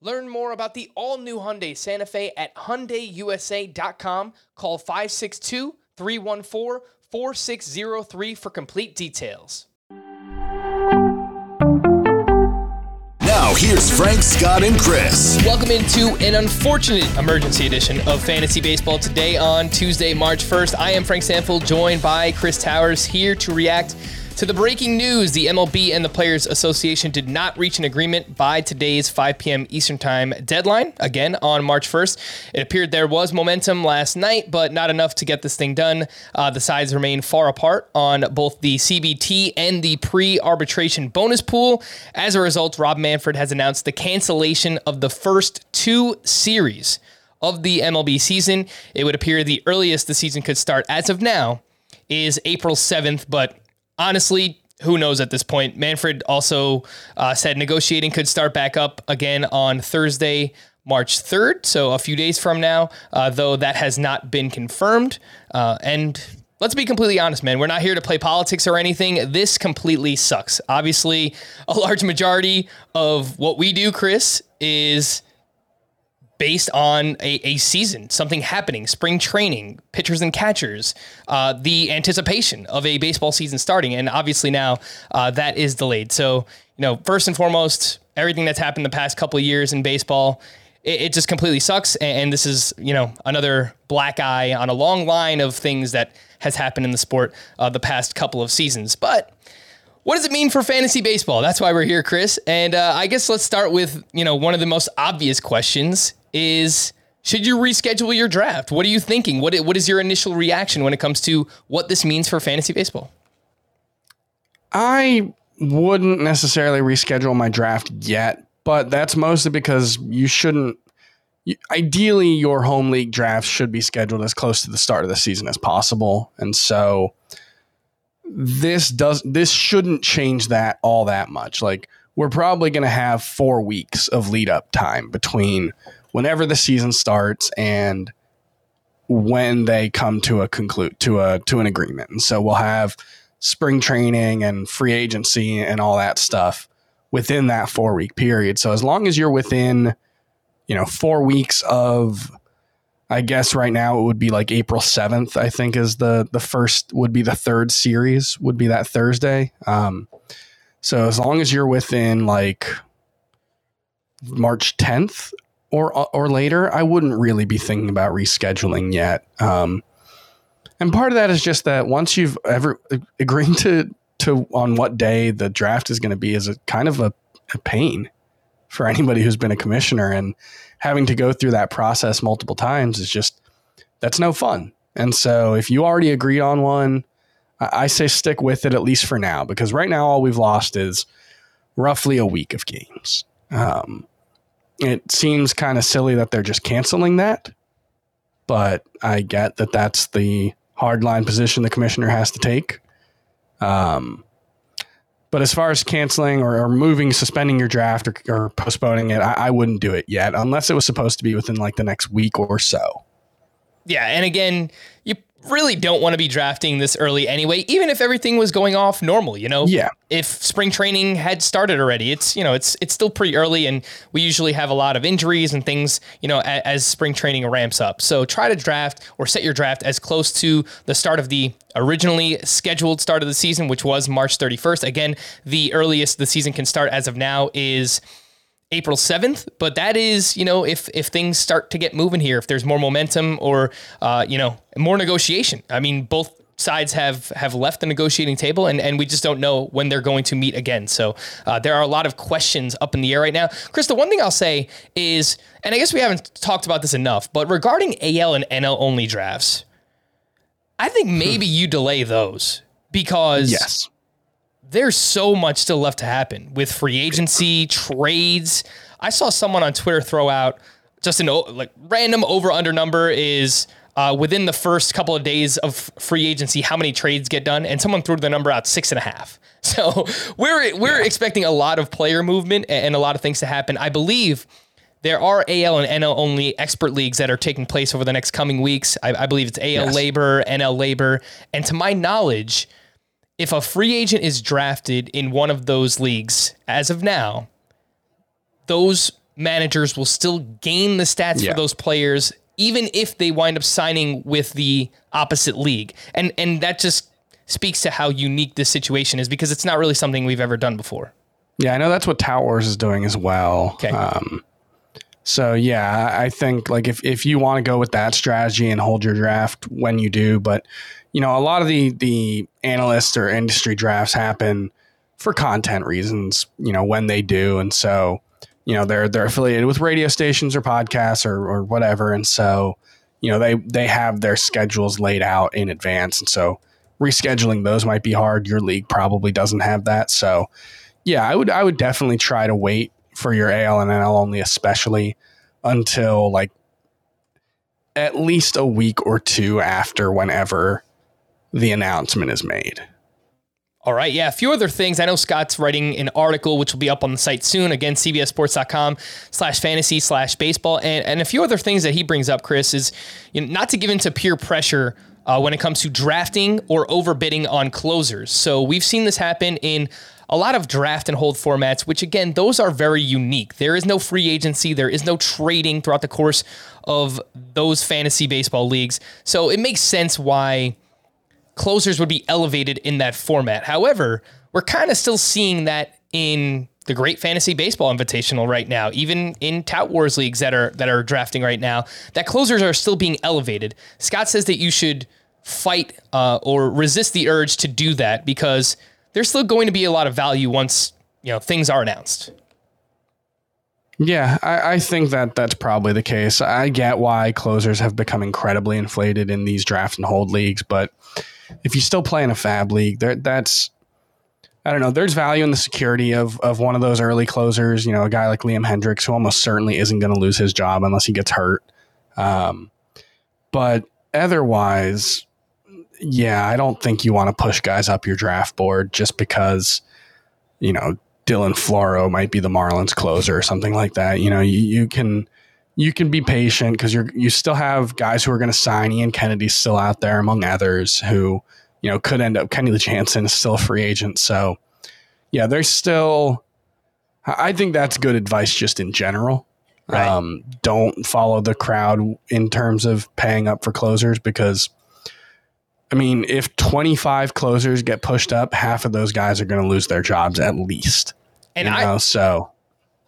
Learn more about the all-new Hyundai Santa Fe at hyundaiusa.com. Call 562-314-4603 for complete details. Now, here's Frank, Scott, and Chris. Welcome into an unfortunate emergency edition of Fantasy Baseball today on Tuesday, March 1st. I am Frank Stampfl, joined by Chris Towers, here to react to the breaking news, the MLB and the Players Association did not reach an agreement by today's 5 p.m. Eastern Time deadline, again on March 1st. It appeared there was momentum last night, but not enough to get this thing done. Uh, the sides remain far apart on both the CBT and the pre arbitration bonus pool. As a result, Rob Manfred has announced the cancellation of the first two series of the MLB season. It would appear the earliest the season could start as of now is April 7th, but honestly, who knows at this point? Manfred also uh, said negotiating could start back up again on Thursday, March 3rd, so a few days from now, uh, though that has not been confirmed. Uh, and let's be completely honest, man, we're not here to play politics or anything. This completely sucks. Obviously, a large majority of what we do, Chris, is based on a, a season, something happening, spring training, pitchers and catchers, uh, the anticipation of a baseball season starting. And obviously now uh, that is delayed. So, you know, first and foremost, everything that's happened the past couple of years in baseball, it, it just completely sucks. And, and, this is, you know, another black eye on a long line of things that has happened in the sport uh, the past couple of seasons. But what does it mean for fantasy baseball? That's why we're here, Chris. And uh, I guess let's start with you know one of the most obvious questions is should you reschedule your draft? What are you thinking? What what is your initial reaction when it comes to what this means for fantasy baseball? I wouldn't necessarily reschedule my draft yet, but that's mostly because you shouldn't. ideally, your home league draft should be scheduled as close to the start of the season as possible, and so this does this shouldn't change that all that much. Like we're probably going to have four weeks of lead up time between whenever the season starts and when they come to a conclude to a to an agreement. And so we'll have spring training and free agency and all that stuff within that 4 week period. So as long as you're within you know 4 weeks of I guess right now it would be like April 7th I think is the the first would be the third series would be that Thursday. Um so as long as you're within like March 10th or or later, I wouldn't really be thinking about rescheduling yet. Um, and part of that is just that once you've ever agreed to to on what day the draft is going to be is a kind of a, a pain for anybody who's been a commissioner and having to go through that process multiple times is just that's no fun. And so if you already agreed on one, I, say stick with it at least for now because right now all we've lost is roughly a week of games. Um, it seems kind of silly that they're just canceling that, but I get that that's the hardline position the commissioner has to take. Um, but as far as canceling or, or moving, suspending your draft or, or postponing it, I, I, wouldn't do it yet unless it was supposed to be within like the next week or so. Yeah, and again, you really don't want to be drafting this early anyway, even if everything was going off normal, you know? Yeah. If spring training had started already, it's, you know, it's it's still pretty early and we usually have a lot of injuries and things, you know, as, as spring training ramps up. So try to draft or set your draft as close to the start of the originally scheduled start of the season, which was March 31st. Again, the earliest the season can start as of now is April 7th, but that is, you know, if if things start to get moving here, if there's more momentum or uh, you know, more negotiation. I mean, both sides have have left the negotiating table and, and we just don't know when they're going to meet again. So uh, there are a lot of questions up in the air right now. Chris, the one thing I'll say is, and I guess we haven't talked about this enough, but regarding AL and NL only drafts, I think maybe you delay those because Yes. There's so much still left to happen with free agency, trades. I saw someone on Twitter throw out just an like random over under number is uh, within the first couple of days of free agency, how many trades get done, and someone threw the number out six and a half. So we're we're expecting a lot of player movement and a lot of things to happen. I believe there are AL and NL only expert leagues that are taking place over the next coming weeks. I, I believe it's AL Yes. LABR, NL LABR, and to my knowledge, if a free agent is drafted in one of those leagues as of now, those managers will still gain the stats Yeah. for those players even if they wind up signing with the opposite league. And and that just speaks to how unique this situation is because it's not really something we've ever done before. Yeah, I know that's what Tout Wars is doing as well. Okay. Um, so yeah, I think like if, if you want to go with that strategy and hold your draft when you do, but you know, a lot of the the analysts or industry drafts happen for content reasons, you know, when they do. And so, you know, they're they're affiliated with radio stations or podcasts or, or whatever. And so, you know, they they have their schedules laid out in advance. And so rescheduling those might be hard. Your league probably doesn't have that. So yeah, I would I would definitely try to wait for your AL and NL only, especially until like at least a week or two after whenever the announcement is made. All right, yeah, a few other things. I know Scott's writing an article which will be up on the site soon. Again, cbssports.com slash fantasy slash baseball. And, and a few other things that he brings up, Chris, is you know, not to give into peer pressure uh, when it comes to drafting or overbidding on closers. So we've seen this happen in a lot of draft and hold formats, which again, those are very unique. There is no free agency, there is no trading throughout the course of those fantasy baseball leagues. So it makes sense why closers would be elevated in that format. However, we're kind of still seeing that in the Great Fantasy Baseball Invitational right now, even in Tout Wars leagues that are that are drafting right now, that closers are still being elevated. Scott says that you should fight uh, or resist the urge to do that because there's still going to be a lot of value once you know things are announced. Yeah, I, I think that that's probably the case. I get why closers have become incredibly inflated in these draft and hold leagues, but if you still play in a fab league, there that's I don't know. There's value in the security of of one of those early closers. You know, a guy like Liam Hendriks, who almost certainly isn't going to lose his job unless he gets hurt. Um, but otherwise, yeah, I don't think you want to push guys up your draft board just because you know Dylan Floro might be the Marlins closer or something like that. You know, you, you can you can be patient because you're you still have guys who are going to sign. Ian Kennedy's still out there among others who you know could end up. Kenley Jansen is still a free agent, so yeah, there's still. I think that's good advice just in general. Right. Um, don't follow the crowd in terms of paying up for closers because. I mean, if 25 closers get pushed up, half of those guys are going to lose their jobs at least. And you I know, so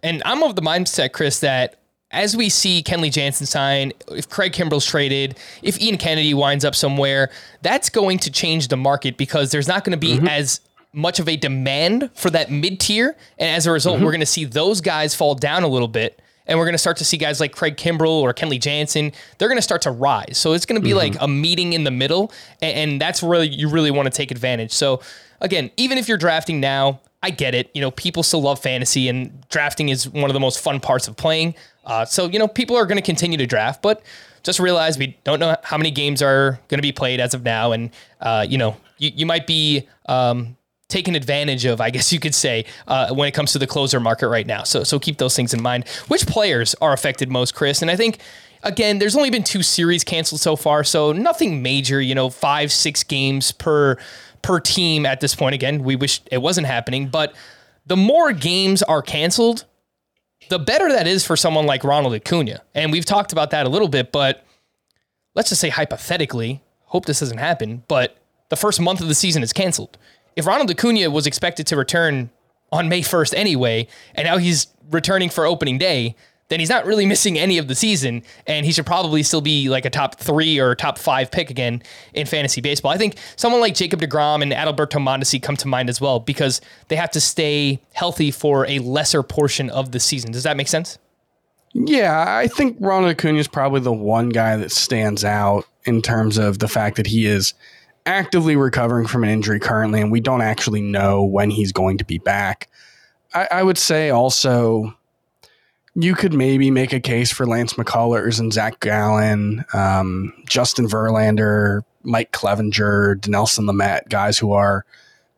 And I'm of the mindset, Chris, that as we see Kenley Jansen sign, if Craig Kimbrel's traded, if Ian Kennedy winds up somewhere, that's going to change the market because there's not going to be mm-hmm. as much of a demand for that mid tier. And as a result, mm-hmm. we're going to see those guys fall down a little bit. And we're going to start to see guys like Craig Kimbrel or Kenley Jansen. They're going to start to rise. So it's going to be like a meeting in the middle. And, and that's where you really want to take advantage. So again, even if you're drafting now, I get it. You know, people still love fantasy, and drafting is one of the most fun parts of playing. Uh, so you know, people are going to continue to draft, but just realize we don't know how many games are going to be played as of now, and uh, you know, you, you might be um, taken advantage of, I guess you could say, uh, when it comes to the closer market right now. So so keep those things in mind. Which players are affected most, Chris? And I think. Again, there's only been two series canceled so far, so nothing major. You know, five, six games per per team at this point. Again, we wish it wasn't happening, but the more games are canceled, the better that is for someone like Ronald Acuna. And we've talked about that a little bit, but let's just say hypothetically, hope this doesn't happen, but the first month of the season is canceled. If Ronald Acuna was expected to return on May 1st anyway, and now he's returning for opening day, then he's not really missing any of the season, and he should probably still be like a top three or top five pick again in fantasy baseball. I think someone like Jacob DeGrom and Adalberto Mondesi come to mind as well because they have to stay healthy for a lesser portion of the season. Does that make sense? Yeah, I think Ronald Acuna is probably the one guy that stands out in terms of the fact that he is actively recovering from an injury currently, and we don't actually know when he's going to be back. I, I would say also you could maybe make a case for Lance McCullers and Zach Gallen, um, Justin Verlander, Mike Clevinger, Dinelson Lamet, guys who are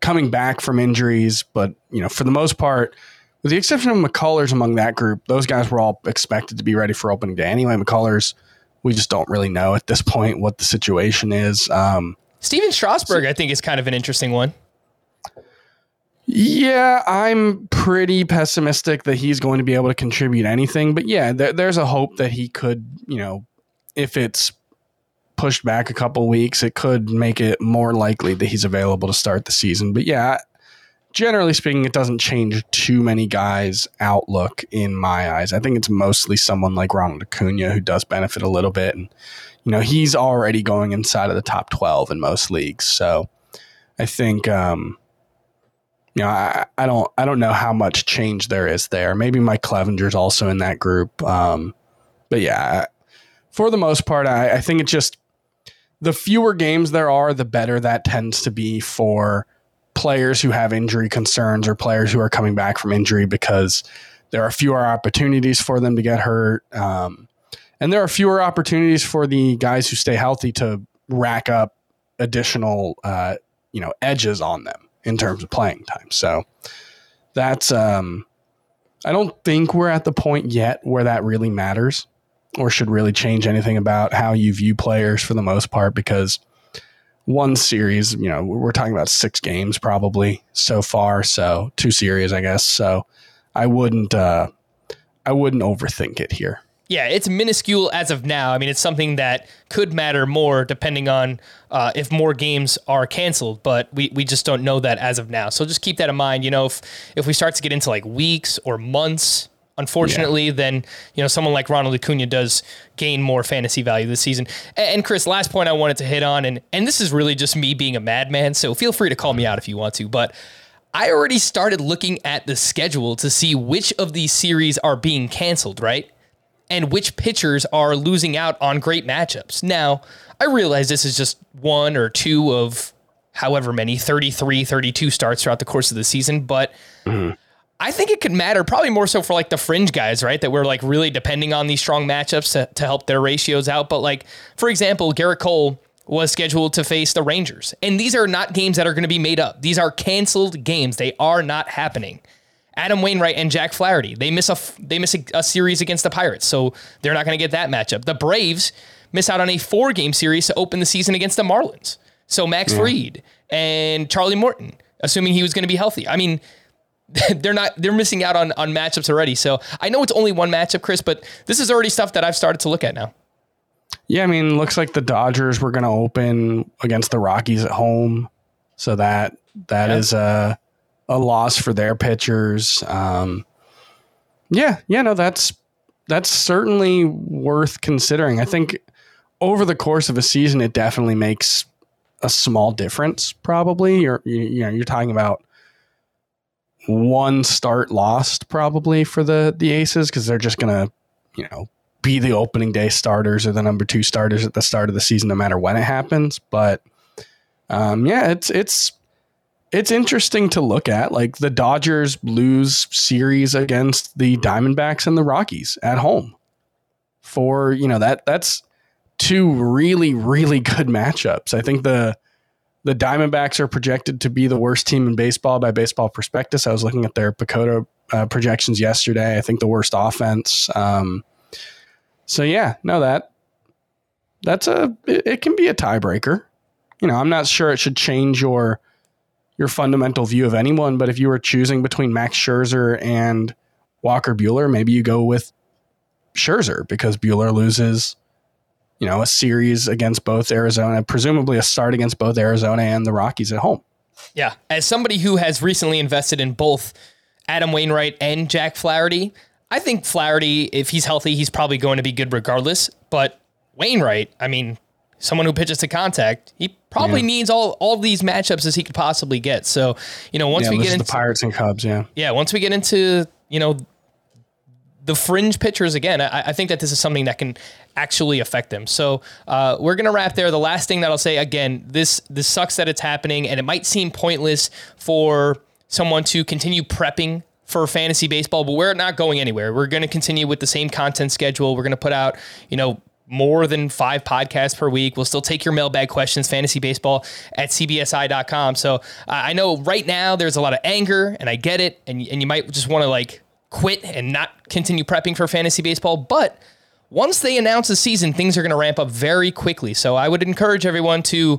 coming back from injuries, but you know, for the most part, with the exception of McCullers among that group, those guys were all expected to be ready for opening day anyway. McCullers, we just don't really know at this point what the situation is. Um, Stephen Strasburg, I think, is kind of an interesting one. Yeah, I'm pretty pessimistic that he's going to be able to contribute anything. But yeah, there, there's a hope that he could, you know, if it's pushed back a couple weeks, it could make it more likely that he's available to start the season. But yeah, generally speaking, it doesn't change too many guys' outlook in my eyes. I think it's mostly someone like Ronald Acuna who does benefit a little bit. And, you know, he's already going inside of the top 12 in most leagues. So I think, um, you know, I, I don't I don't know how much change there is there. Maybe Mike Clevinger's also in that group. Um, but yeah, for the most part, I, I think it's just the fewer games there are, the better that tends to be for players who have injury concerns or players who are coming back from injury because there are fewer opportunities for them to get hurt. Um, and there are fewer opportunities for the guys who stay healthy to rack up additional, uh, you know, edges on them in terms of playing time. So that's um I don't think we're at the point yet where that really matters or should really change anything about how you view players for the most part because one series, you know, we're talking about six games probably so far, so two series, I guess. So I wouldn't uh I wouldn't overthink it here. Yeah, it's minuscule as of now. I mean, it's something that could matter more depending on uh, if more games are canceled, but we, we just don't know that as of now. So just keep that in mind. You know, if if we start to get into like weeks or months, unfortunately, yeah. then you know someone like Ronald Acuna does gain more fantasy value this season. And Chris, last point I wanted to hit on, and and this is really just me being a madman, so feel free to call me out if you want to, but. I already started looking at the schedule to see which of these series are being canceled, right? and which pitchers are losing out on great matchups. Now, I realize this is just one or two of however many 33, 32 starts throughout the course of the season, but mm-hmm. I think it could matter probably more so for like the fringe guys, right? That we're like really depending on these strong matchups to, to help their ratios out. But like, for example, Gerrit Cole was scheduled to face the Rangers. And these are not games that are going to be made up. These are canceled games. They are not happening. Adam Wainwright and Jack Flaherty. They miss a they miss a, a series against the Pirates, so they're not going to get that matchup. The Braves miss out on a four game series to open the season against the Marlins. So Max yeah. Fried and Charlie Morton, assuming he was going to be healthy. I mean, they're not they're missing out on on matchups already. So I know it's only one matchup, Chris, but this is already stuff that I've started to look at now. Yeah, I mean, looks like the Dodgers were going to open against the Rockies at home, so that that yeah. is uh a loss for their pitchers. Um, yeah, yeah, no, that's that's certainly worth considering. I think over the course of a season, it definitely makes a small difference. Probably, you're you, you know you're talking about one start lost probably for the the Aces because they're just gonna you know be the opening day starters or the number two starters at the start of the season, no matter when it happens. But um, yeah, it's it's it's interesting to look at. Like the Dodgers lose series against the Diamondbacks and the Rockies at home. For, you know, that that's two really, really good matchups. I think the the Diamondbacks are projected to be the worst team in baseball by baseball prospectus. I was looking at their PECOTA uh, projections yesterday. I think the worst offense. Um, so yeah, no that that's a it, it can be a tiebreaker. You know, I'm not sure it should change your your fundamental view of anyone, but if you were choosing between Max Scherzer and Walker Buehler, maybe you go with Scherzer because Buehler loses, you know, a series against both Arizona, presumably a start against both Arizona and the Rockies at home. Yeah, as somebody who has recently invested in both Adam Wainwright and Jack Flaherty, I think Flaherty, if he's healthy, he's probably going to be good regardless. But Wainwright, I mean, someone who pitches to contact, he probably yeah. needs all all these matchups as he could possibly get. So, you know, once yeah, we get into the Pirates and Cubs, yeah, yeah, once we get into you know the fringe pitchers again, I, I, think that this is something that can actually affect them. So uh, we're gonna wrap there. The last thing that I'll say again, this this sucks that it's happening, and it might seem pointless for someone to continue prepping for fantasy baseball, but we're not going anywhere. We're going to continue with the same content schedule. We're going to put out, you know, more than five podcasts per week. We'll still take your mailbag questions, fantasy baseball at cbsi.com. So uh, I know right now there's a lot of anger, and I get it, and, and you might just want to like quit and not continue prepping for fantasy baseball. But once they announce the season, things are going to ramp up very quickly. So I would encourage everyone to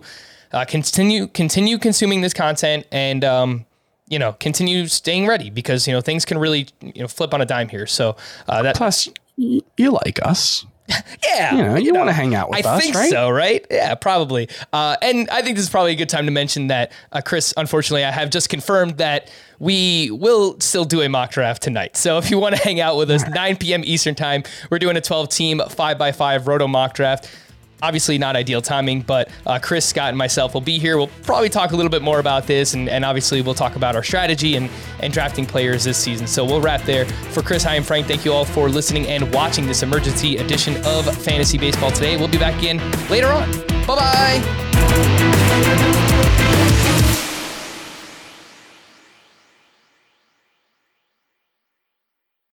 uh, continue continue consuming this content and um, you know continue staying ready because you know things can really you know flip on a dime here. So uh, that plus you like us. yeah, you know, you, you know, want to hang out with I us, think right? so, right? Yeah, probably. Uh, and I think this is probably a good time to mention that, uh, Chris. Unfortunately, I have just confirmed that we will still do a mock draft tonight. So if you want to hang out with us, 9 p.m. Eastern time, we're doing a 12 team 5x5 roto mock draft. Obviously, not ideal timing, but uh, Chris, Scott, and myself will be here. We'll probably talk a little bit more about this, and, and obviously, we'll talk about our strategy and, and drafting players this season. So we'll wrap there. For Chris, hi, I'm Frank. Thank you all for listening and watching this emergency edition of Fantasy Baseball today. We'll be back in later on. Bye bye.